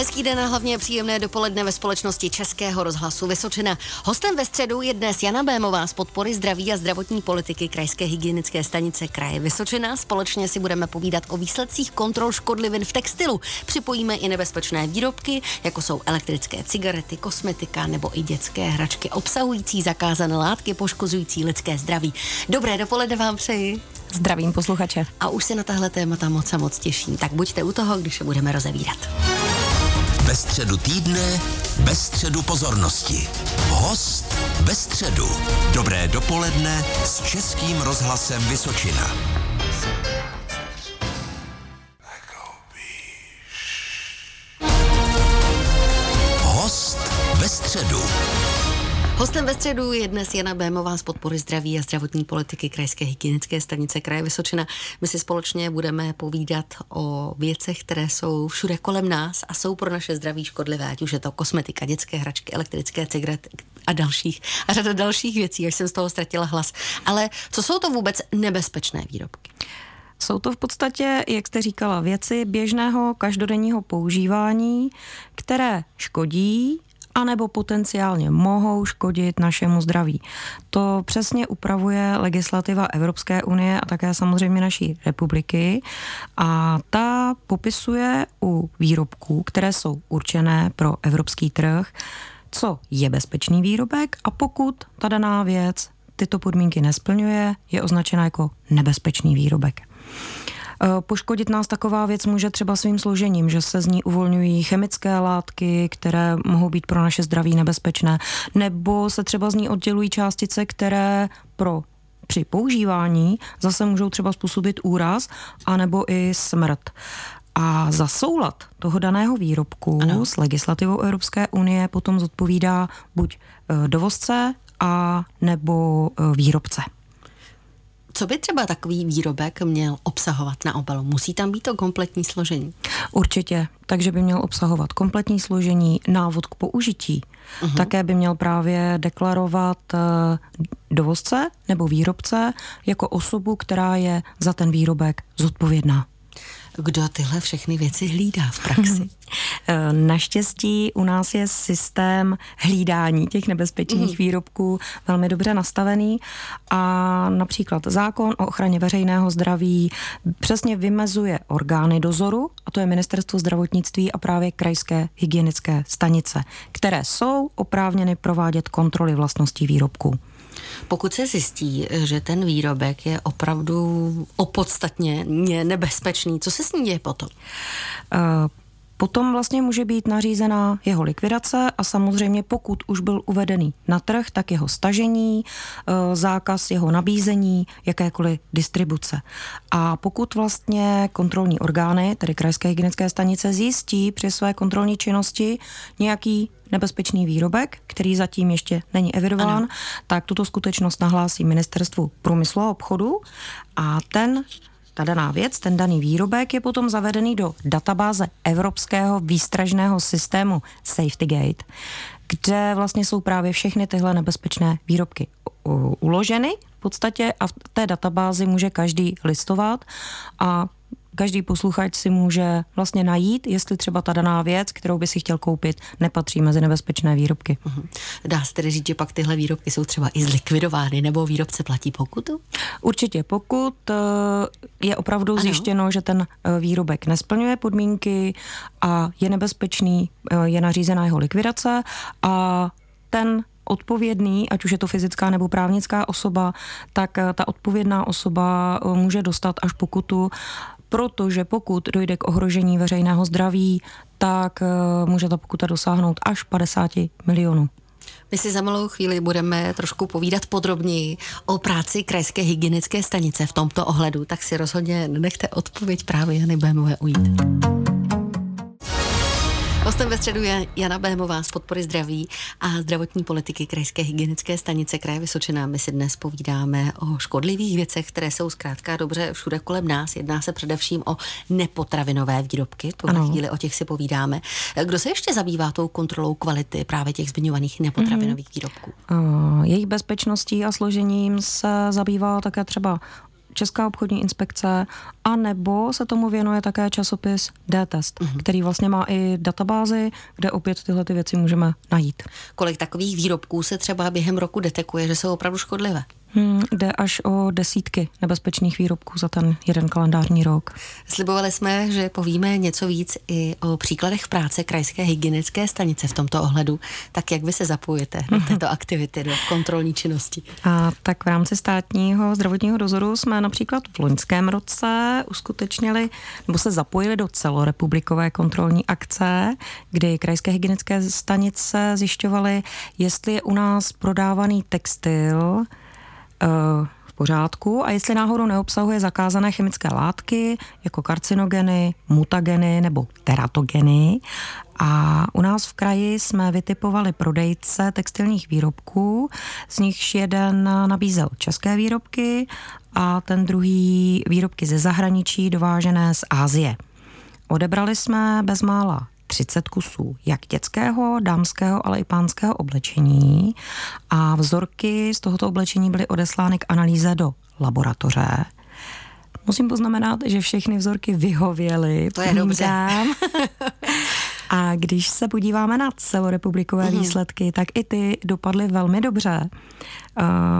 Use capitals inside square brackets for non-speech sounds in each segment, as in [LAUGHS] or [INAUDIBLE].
Hezký den a hlavně příjemné dopoledne ve společnosti Českého rozhlasu Vysočina. Hostem ve středu je dnes Jana Bémová z podpory zdraví a zdravotní politiky Krajské hygienické stanice kraje Vysočina. Společně si budeme povídat o výsledcích kontrol škodlivin v textilu. Připojíme i nebezpečné výrobky, jako jsou elektrické cigarety, kosmetika nebo i dětské hračky obsahující zakázané látky poškozující lidské zdraví. Dobré dopoledne vám přeji. Zdravím posluchače. A už se na tahle témata moc a moc těším. Tak buďte u toho, když se budeme rozevírat. Ve středu týdne, bez středu pozornosti. Host bez středu. Dobré dopoledne s Českým rozhlasem Vysočina. Host ve středu. Hostem ve středu je dnes Jana Bémová z podpory zdraví a zdravotní politiky Krajské hygienické stanice kraje Vysočina. My si společně budeme povídat o věcech, které jsou všude kolem nás a jsou pro naše zdraví škodlivé, ať už je to kosmetika, dětské hračky, elektrické cigarety a dalších a řada dalších věcí, až jsem z toho ztratila hlas. Ale co jsou to vůbec nebezpečné výrobky? Jsou to v podstatě, jak jste říkala, věci běžného každodenního používání, které škodí anebo potenciálně mohou škodit našemu zdraví. To přesně upravuje legislativa Evropské unie a také samozřejmě naší republiky a ta popisuje u výrobků, které jsou určené pro evropský trh, co je bezpečný výrobek a pokud ta daná věc tyto podmínky nesplňuje, je označena jako nebezpečný výrobek. Eh, poškodit nás taková věc může třeba svým složením, že se z ní uvolňují chemické látky, které mohou být pro naše zdraví nebezpečné, nebo se třeba z ní oddělují částice, které pro při používání zase můžou třeba způsobit úraz anebo i smrt. A za soulad toho daného výrobku ano. s legislativou Evropské unie potom zodpovídá buď eh, dovozce a nebo eh, výrobce. Co by třeba takový výrobek měl obsahovat na obalu? Musí tam být to kompletní složení? Určitě, takže by měl obsahovat kompletní složení, návod k použití. Uh-huh. Také by měl právě deklarovat eh, dovozce nebo výrobce jako osobu, která je za ten výrobek zodpovědná kdo tyhle všechny věci hlídá v praxi? [LAUGHS] Eh, naštěstí u nás je systém hlídání těch nebezpečných mm. výrobků velmi dobře nastavený a například zákon o ochraně veřejného zdraví přesně vymezuje orgány dozoru, a to je Ministerstvo zdravotnictví a právě krajské hygienické stanice, které jsou oprávněny provádět kontroly vlastností výrobků. Pokud se zjistí, že ten výrobek je opravdu opodstatně nebezpečný, co se s ním děje potom? Potom vlastně může být nařízená jeho likvidace a samozřejmě pokud už byl uvedený na trh, tak jeho stažení, eh, zákaz jeho nabízení, jakékoliv distribuce. A pokud vlastně kontrolní orgány, tedy krajské hygienické stanice, zjistí při své kontrolní činnosti nějaký nebezpečný výrobek, který zatím ještě není evidován, ano. tak tuto skutečnost nahlásí ministerstvu průmyslu a obchodu a ten ta daná věc, ten daný výrobek je potom zavedený do databáze Evropského výstražného systému SafetyGate, kde vlastně jsou právě všechny tyhle nebezpečné výrobky uloženy v podstatě a v té databázi může každý listovat a každý posluchač si může vlastně najít, jestli třeba ta daná věc, kterou by si chtěl koupit, nepatří mezi nebezpečné výrobky. Uh-huh. Dá se tedy říct, že pak tyhle výrobky jsou třeba i zlikvidovány, nebo výrobce platí pokutu? Určitě, pokud eh, je opravdu ano. zjištěno, že ten eh, výrobek nesplňuje podmínky a je nebezpečný, eh, je nařízená jeho likvidace a ten odpovědný, ať už je to fyzická nebo právnická osoba, tak ta odpovědná osoba může dostat až pokutu protože pokud dojde k ohrožení veřejného zdraví, tak eh, může ta pokuta dosáhnout až 50 milionů. My si za malou chvíli budeme trošku povídat podrobněji o práci krajské hygienické stanice v tomto ohledu, tak si rozhodně nechte odpověď právě Jany Bémové ujít. Hostem ve středu je Jana Bémová z podpory zdraví a zdravotní politiky Krajské hygienické stanice kraje Vysočina. My si dnes povídáme o škodlivých věcech, které jsou zkrátka dobře všude kolem nás. Jedná se především o nepotravinové výrobky. Tuhle chvíli o těch si povídáme. Kdo se ještě zabývá tou kontrolou kvality právě těch zmiňovaných nepotravinových mm. výrobků? Uh, jejich bezpečností a složením se zabývá také třeba Česká obchodní inspekce, a nebo se tomu věnuje také časopis D-test, mm-hmm. který vlastně má i databázy, kde opět tyhle ty věci můžeme najít. Kolik takových výrobků se třeba během roku detekuje, že jsou opravdu škodlivé? Hmm, jde až o desítky nebezpečných výrobků za ten jeden kalendářní rok. Slibovali jsme, že povíme něco víc i o příkladech práce krajské hygienické stanice v tomto ohledu. Tak jak vy se zapojujete do této aktivity, do kontrolní činnosti? A tak v rámci státního zdravotního dozoru jsme například v loňském roce uskutečnili nebo se zapojili do celorepublikové kontrolní akce, kdy krajské hygienické stanice zjišťovaly, jestli je u nás prodávaný textil v pořádku a jestli náhodou neobsahuje zakázané chemické látky jako karcinogeny, mutageny nebo teratogeny. A u nás v kraji jsme vytipovali prodejce textilních výrobků, z nichž jeden nabízel české výrobky a ten druhý výrobky ze zahraničí dovážené z Ázie. Odebrali jsme bezmála 30 kusů jak dětského, dámského, ale i pánského oblečení a vzorky z tohoto oblečení byly odeslány k analýze do laboratoře. Musím poznamenat, že všechny vzorky vyhověly. To je dobře. [LAUGHS] A když se podíváme na celorepublikové mm. výsledky, tak i ty dopadly velmi dobře.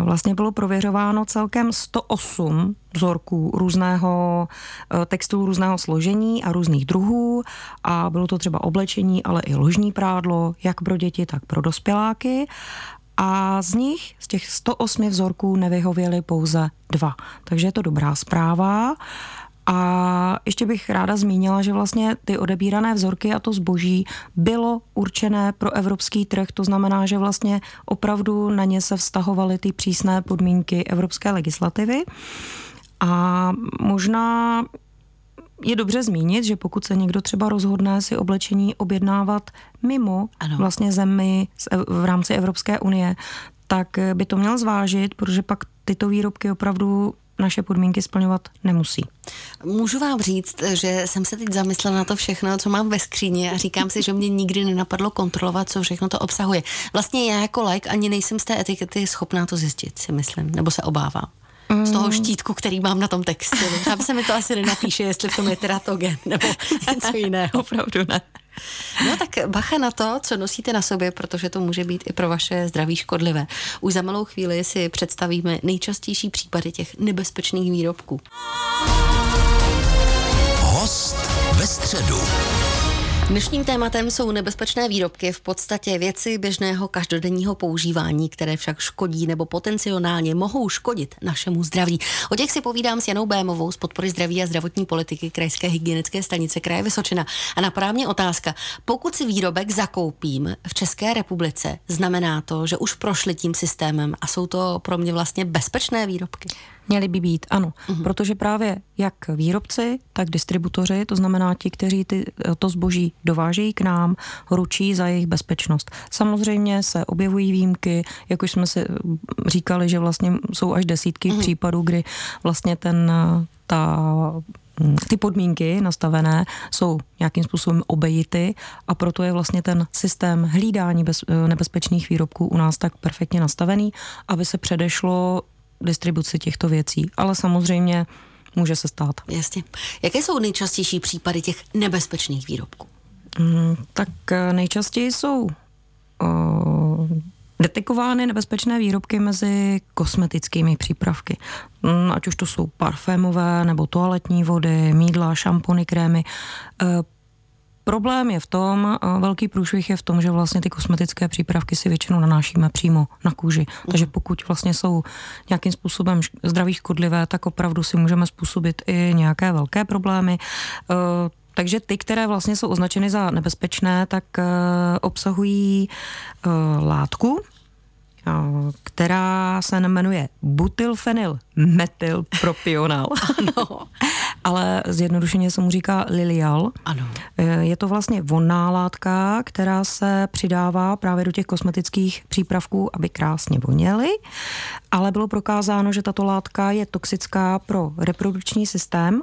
Vlastně bylo prověřováno celkem 108 vzorků různého e, textilu, různého složení a různých druhů a bylo to třeba oblečení, ale i ložní prádlo, jak pro děti, tak pro dospěláky. A z nich, z těch 108 vzorků, nevyhověly pouze dva. Takže je to dobrá zpráva. A ještě bych ráda zmínila, že vlastně ty odebírané vzorky a to zboží bylo určené pro evropský trh, to znamená, že vlastně opravdu na ně se vztahovaly ty přísné podmínky evropské legislativy. A možná je dobře zmínit, že pokud se někdo třeba rozhodne si oblečení objednávat mimo ano. vlastně zemi v rámci Evropské unie, tak by to měl zvážit, protože pak tyto výrobky opravdu naše podmínky splňovat nemusí. Můžu vám říct, že jsem se teď zamyslela na to všechno, co mám ve skříni a říkám si, že mě nikdy nenapadlo kontrolovat, co všechno to obsahuje. Vlastně já jako like ani nejsem z té etikety schopná to zjistit, si myslím, nebo se obávám z toho mm. štítku, který mám na tom textu. Tam se mi to asi nenapíše, jestli v tom je teratogen nebo [LAUGHS] něco jiného. Opravdu ne. No tak bacha na to, co nosíte na sobě, protože to může být i pro vaše zdraví škodlivé. Už za malou chvíli si představíme nejčastější případy těch nebezpečných výrobků. Host ve středu. Dnešním tématem jsou nebezpečné výrobky, v podstatě věci běžného každodenního používání, které však škodí nebo potenciálně mohou škodit našemu zdraví. O těch si povídám s Janou Bémovou z podpory zdraví a zdravotní politiky Krajské hygienické stanice Kraje Vysočina. A naprávně otázka, pokud si výrobek zakoupím v České republice, znamená to, že už prošli tím systémem a jsou to pro mě vlastně bezpečné výrobky? Měly by být, ano. Uh-huh. Protože právě jak výrobci, tak distributoři, to znamená ti, kteří ty, to zboží dovážejí k nám, ručí za jejich bezpečnost. Samozřejmě se objevují výjimky, jak už jsme si říkali, že vlastně jsou až desítky uh-huh. případů, kdy vlastně ten ta ty podmínky nastavené jsou nějakým způsobem obejity a proto je vlastně ten systém hlídání bez, nebezpečných výrobků u nás tak perfektně nastavený, aby se předešlo distribuci těchto věcí. Ale samozřejmě může se stát. Jasně. Jaké jsou nejčastější případy těch nebezpečných výrobků? Mm, tak eh, nejčastěji jsou uh, detekovány nebezpečné výrobky mezi kosmetickými přípravky. Mm, ať už to jsou parfémové nebo toaletní vody, mídla, šampony, krémy. Uh, Problém je v tom, velký průšvih je v tom, že vlastně ty kosmetické přípravky si většinou nanášíme přímo na kůži. Takže mhm. pokud vlastně jsou nějakým způsobem zdraví škodlivé, tak opravdu si můžeme způsobit i nějaké velké problémy. E, takže ty, které vlastně jsou označeny za nebezpečné, tak e, obsahují e, látku, která se jmenuje butylfenyl metylpropional. [LAUGHS] Ano. [LAUGHS] Ale zjednodušeně se mu říká lilial. Ano. E, je to vlastně vonná látka, která se přidává právě do těch kosmetických přípravků, aby krásně voněly. Ale bylo prokázáno, že tato látka je toxická pro reprodukční systém,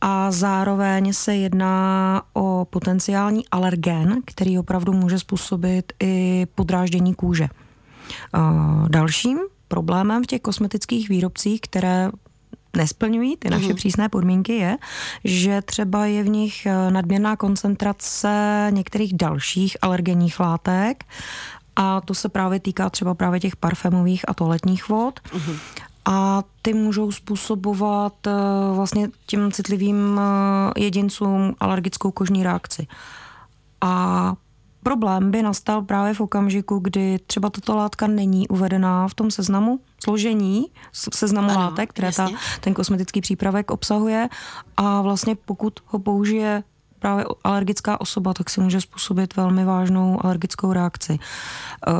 a zároveň se jedná o potenciální alergen, který opravdu může způsobit i podráždění kůže. Dalším problémem v těch kosmetických výrobcích, které nesplňují ty naše mm. přísné podmínky, je, že třeba je v nich eh, nadměrná koncentrace některých dalších alergenních látek a to se právě týká třeba právě těch parfémových a toaletních vod. Mm. A ty můžou způsobovat eh, vlastně těm citlivým eh, jedincům alergickou kožní reakci. A problém by nastal právě v okamžiku, kdy třeba tato látka není uvedená v tom seznamu složení, seznamu ano, látek, které ta, ten kosmetický přípravek obsahuje a vlastně pokud ho použije právě alergická osoba, tak si může způsobit velmi vážnou alergickou reakci. Eh,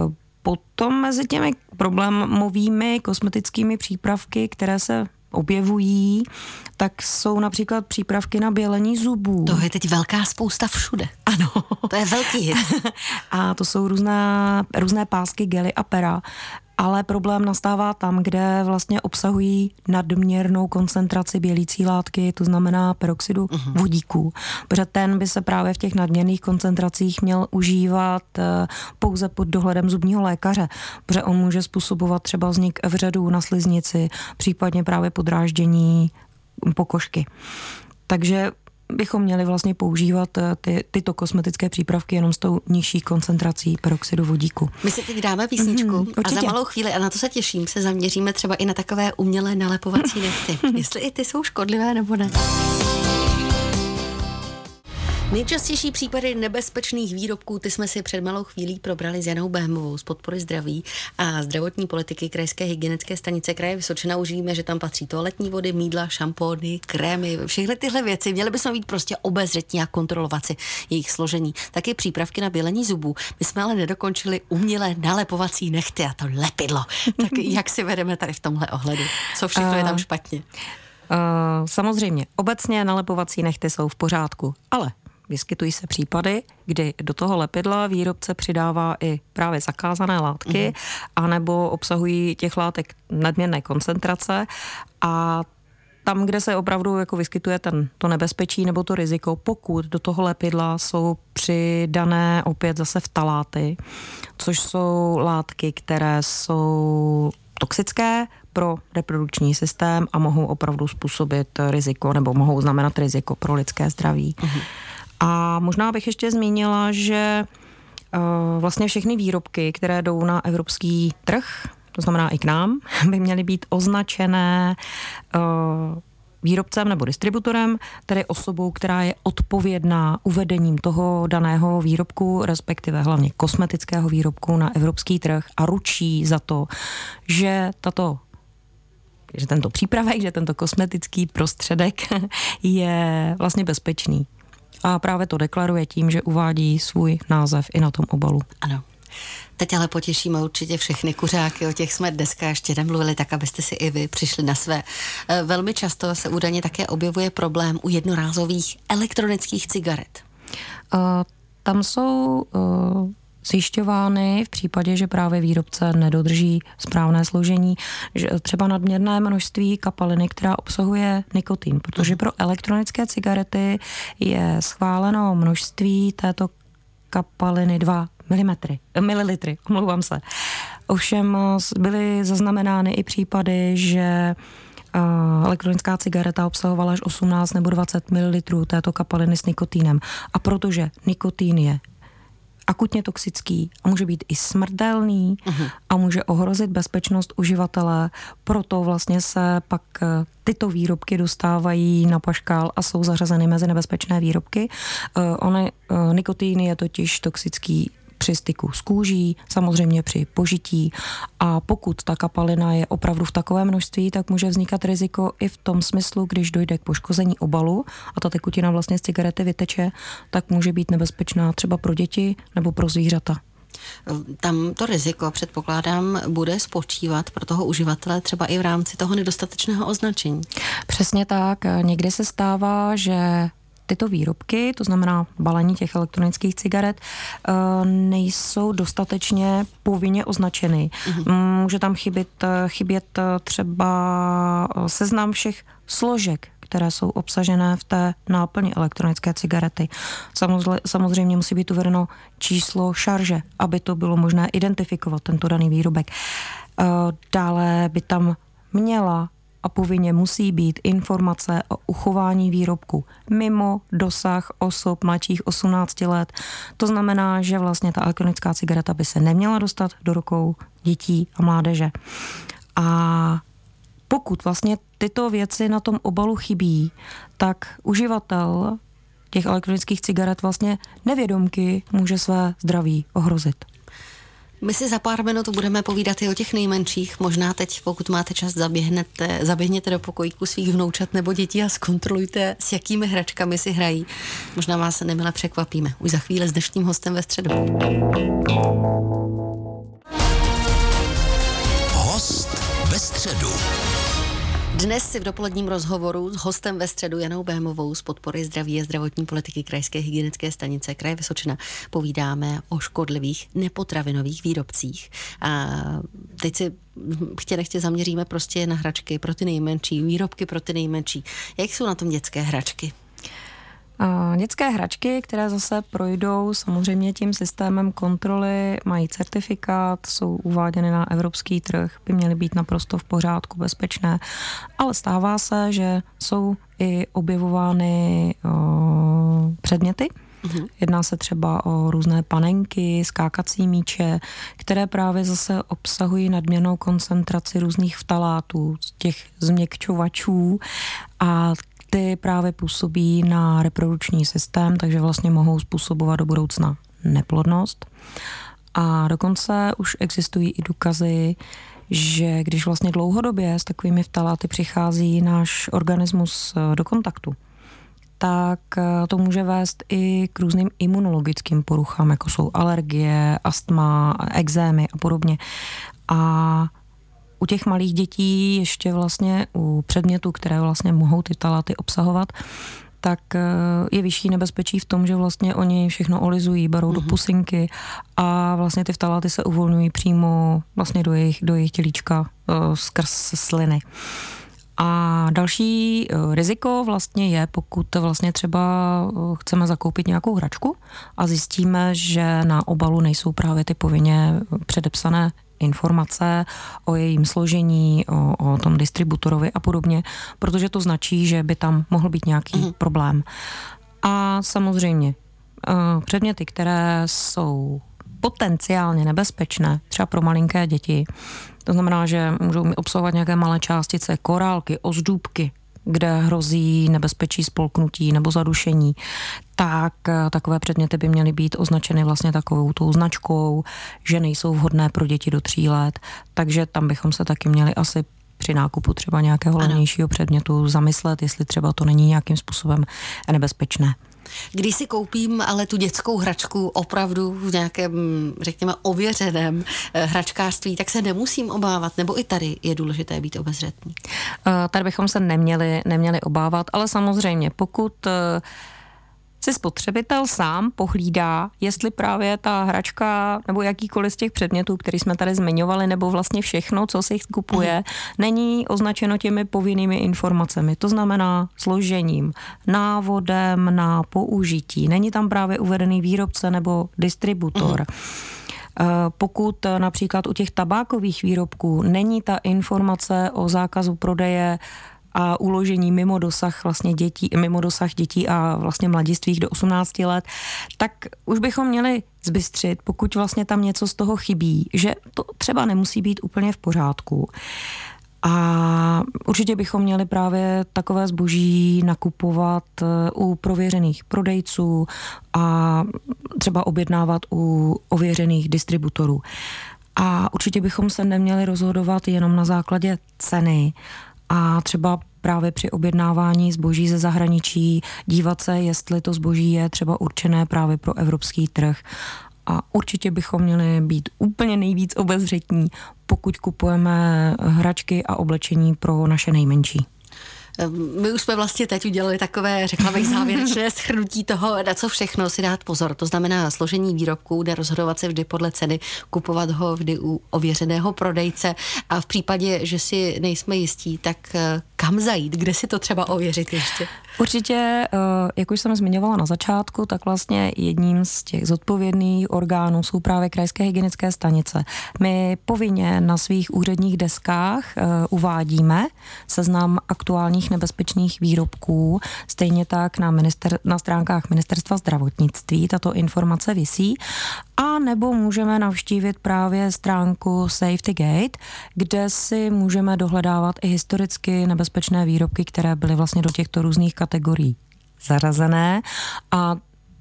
potom mezi těmi problémovými kosmetickými přípravky, které se objevují, tak jsou například přípravky na bělení zubů. To je teď velká spousta všude. Ano. To je velký hit. [LAUGHS] a to jsou různá, různé pásky, gely a pera ale problém nastává tam, kde vlastně obsahují nadměrnou koncentraci bělící látky, to znamená peroxidu uh-huh. vodíku, protože ten by se právě v těch nadměrných koncentracích měl užívat eh, pouze pod dohledem zubního lékaře, protože on může způsobovat třeba vznik vředů na sliznici, případně právě podráždění pokožky. Takže bychom měli vlastně používat eh, ty, tyto kosmetické přípravky jenom s tou nižší koncentrací peroxidu vodíku. My si teď dáme písničku mm, a za malou chvíli, a na to se těším, se zaměříme třeba i na takové umělé nalepovací nechty. [LAUGHS] Jestli i ty jsou škodlivé nebo ne. Nejčastější případy nebezpečných výrobků, ty jsme si před malou chvílí probrali s Janou Bémovou z podpory zdraví a zdravotní politiky Krajské hygienické stanice kraje Vysočina. Už víme, že tam patří toaletní vody, mídla, šampóny, krémy, všechny tyhle věci. Měli bychom být prostě obezřetní a kontrolovat si jejich složení. Taky přípravky na bělení zubů. My jsme ale nedokončili umělé nalepovací nechty a to lepidlo. [LAUGHS] Tak jak si vedeme tady v tomhle ohledu? Co všechno je tam špatně? Uh, samozřejmě, obecně nalepovací nechty jsou v pořádku, ale Vyskytují se případy, kdy do toho lepidla výrobce přidává i právě zakázané látky, mm. anebo obsahují těch látek nadměrné koncentrace a tam, kde se opravdu jako vyskytuje ten, to nebezpečí nebo to riziko, pokud do toho lepidla jsou přidané opět zase vtaláty, což jsou látky, které jsou toxické pro reprodukční systém a mohou opravdu způsobit riziko nebo mohou znamenat riziko pro lidské zdraví. Uh-huh. A možná bych ještě zmínila, že uh, vlastně všechny výrobky, které jdou na evropský trh, to znamená i k nám, [LAUGHS] by měly být označené uh, výrobcem nebo distributorem, tedy osobou, která je odpovědná uvedením toho daného výrobku, respektive hlavně kosmetického výrobku na evropský trh a ručí za to, že tato že tento přípravek, že tento kosmetický prostředek [LAUGHS] je vlastně bezpečný. A právě to deklaruje tím, že uvádí svůj název i na tom obalu. Ano. Teď ale potěšíme určitě všechny kuřáky, o těch jsme dneska ještě nemluvili, tak abyste si i vy přišli na své. E, velmi často se údajně také objevuje problém u jednorázových elektronických cigaret. Uh, tam jsou uh, zjišťovány v případě, že právě výrobce nedodrží správné složení, že třeba nadměrné množství kapaliny, která obsahuje nikotin, protože pro elektronické cigarety je schváleno množství této kapaliny 2 milimetry, mililitry, omlouvám se. Ovšem byly zaznamenány i případy, že elektronická cigareta obsahovala až 18 nebo 20 ml této kapaliny s nikotinem. A protože nikotin je akutně toxický a může být i smrtelný uh-huh. a může ohrozit bezpečnost uživatele. Proto vlastně se pak eh, tyto výrobky dostávají na paškál a jsou zařazeny mezi nebezpečné výrobky. Uh, ony, uh, nikotin je totiž toxický při styku s kůží, samozřejmě při požití a pokud ta kapalina je opravdu v takovém množství, tak může vznikat riziko i v tom smyslu, když dojde k poškození obalu a ta tekutina vlastně z cigarety vyteče, tak může být nebezpečná třeba pro děti nebo pro zvířata. Tam to riziko, předpokládám, bude spočívat pro toho uživatele třeba i v rámci toho nedostatečného označení. Přesně tak. Někdy se stává, že tyto výrobky, to znamená balení těch elektronických cigaret, eh, nejsou dostatečně povinně označeny. Mm-hmm. Může tam chybět, eh, chybět eh, třeba seznam všech složek, které jsou obsažené v té náplni elektronické cigarety. Samozřejmě musí být uvedeno číslo šarže, aby to bylo možné identifikovat tento daný výrobek. Dále by tam měla a povinně musí být informace o uchování výrobku mimo dosah osob mladších 18 let. To znamená, že vlastně ta elektronická cigareta by se neměla dostat do rukou dětí a mládeže. A pokud vlastně tyto věci na tom obalu chybí, tak uživatel těch elektronických cigaret vlastně nevědomky může své zdraví ohrozit. My si za pár minut budeme povídat i o těch nejmenších. Možná teď, pokud máte čas, zaběhnete, zaběhněte do pokojíku svých vnoučat nebo dětí a zkontrolujte, s jakými hračkami si hrají. Možná vás nemile překvapíme. Už za chvíli s dnešním hostem ve středu. Dnes si v dopoledním rozhovoru s hostem ve středu Janou Bémovou z podpory zdraví a zdravotní politiky Krajské hygienické stanice Kraje Vysočina povídáme o škodlivých nepotravinových výrobcích. A teď si chtě nechtě zaměříme prostě na hračky pro ty nejmenší, výrobky pro ty nejmenší. Jak jsou na tom dětské hračky? Dětské hračky, které zase projdou samozřejmě tím systémem kontroly, mají certifikát, jsou uváděny na evropský trh, by měly být naprosto v pořádku, bezpečné, ale stává se, že jsou i objevovány o, předměty, mhm. Jedná se třeba o různé panenky, skákací míče, které právě zase obsahují nadměrnou koncentraci různých vtalátů, těch změkčovačů a ty právě působí na reprodukční systém, takže vlastně mohou způsobovat do budoucna neplodnost. A dokonce už existují i důkazy, že když vlastně dlouhodobě s takovými vtaláty přichází náš organismus eh, do kontaktu, tak eh, to může vést i k různým imunologickým poruchám, jako jsou alergie, astma, exémy a podobně. A u těch malých dětí ještě vlastně u předmětů, které vlastně mohou ty taláty obsahovat, tak eh, je vyšší nebezpečí v tom, že vlastně oni všechno olizují, berou uh-huh. do mhm. pusinky a vlastně ty vtaláty se uvolňují přímo vlastně do jejich, do jejich tělíčka uh, skrz sliny. A další uh, riziko vlastně je, pokud vlastně třeba chceme zakoupit nějakou hračku a zjistíme, že na obalu nejsou právě ty povinně předepsané informace o jejím složení, o, o tom distributorovi a podobně, protože to značí, že by tam mohl být nějaký mm. problém. A samozřejmě eh, předměty, které jsou potenciálně nebezpečné, třeba pro malinké děti, to znamená, že můžou obsahovat nějaké malé částice, korálky, ozdůbky, kde hrozí nebezpečí spolknutí nebo zadušení, tak eh, takové předměty by měly být označeny vlastně takovou tou značkou, že nejsou vhodné pro děti do tří let, takže tam bychom se taky měli asi při nákupu třeba nějakého levnějšího předmětu zamyslet, jestli třeba to není nějakým způsobem nebezpečné. Když si koupím ale tu dětskou hračku opravdu v nějakém, řekněme, ověřeném eh, hračkářství, tak se nemusím obávat, nebo i tady je důležité být obezřetný? Eh, tady bychom se neměli, neměli obávat, ale samozřejmě, pokud eh, si spotřebitel sám pohlídá, jestli právě ta hračka nebo jakýkoliv z těch předmětů, který jsme tady zmiňovali, nebo vlastně všechno, co si kupuje, uh-huh. není označeno těmi povinnými informacemi. To znamená složením, návodem na použití. Není tam právě uvedený výrobce nebo distributor. Uh-huh. Pokud například u těch tabákových výrobků není ta informace o zákazu prodeje a uložení mimo dosah vlastně dětí, mimo dosah dětí a vlastně mladistvých do 18 let, tak už bychom měli zbystřit, pokud vlastně tam něco z toho chybí, že to třeba nemusí být úplně v pořádku. A určitě bychom měli právě takové zboží nakupovat eh, u prověřených prodejců a třeba objednávat u ověřených distributorů. A určitě bychom se neměli rozhodovat jenom na základě ceny, a třeba právě při objednávání zboží ze zahraničí dívat se, jestli to zboží je třeba určené právě pro evropský trh. A určitě bychom měli být úplně nejvíc obezřetní, pokud kupujeme hračky a oblečení pro naše nejmenší. Ehm, my už jsme vlastně teď udělali takové, řekla bych, závěrečné [LAUGHS] schrnutí toho, na co všechno si dát pozor. To znamená složení výrobků, jde rozhodovat se vždy podle ceny, kupovat ho vždy u ověřeného prodejce a v případě, že si nejsme jistí, tak eh, kam zajít, kde si to třeba ověřit ještě? Určitě, eh, jak už jsem zmiňovala na začátku, tak vlastně jedním z těch zodpovědných orgánů jsou právě krajské hygienické stanice. My povinně na svých úředních deskách eh, uvádíme seznam aktuálních nebezpečných výrobků, stejně tak na, minister, na stránkách Ministerstva zdravotnictví tato informace visí a nebo můžeme navštívit právě stránku Safety Gate, kde si můžeme dohledávat i historicky nebezpečné výrobky, které byly vlastně do těchto různých kategorií zařazené a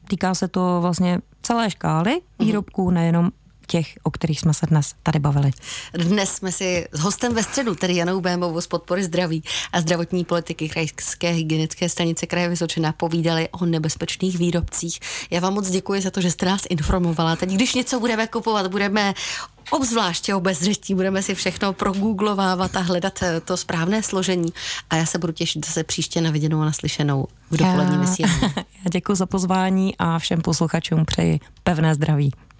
týká se to vlastně celé škály mhm. výrobků, nejenom těch, o kterých jsme se dnes tady bavili. Dnes jsme si s hostem ve středu, tedy Janou Bémovou z podpory zdraví a zdravotní politiky Krajské hygienické stanice Kraje Vysočina povídali o nebezpečných výrobcích. Já vám moc děkuji za to, že jste nás informovala. Teď, když něco budeme kupovat, budeme obzvláště obezřetí, budeme si všechno progooglovávat a hledat eh, to správné složení. A já se budu těšit zase příště na viděnou a naslyšenou v dopolední vysílání. [LAUGHS] Já děkuji za pozvání a všem posluchačům přeji pevné zdraví.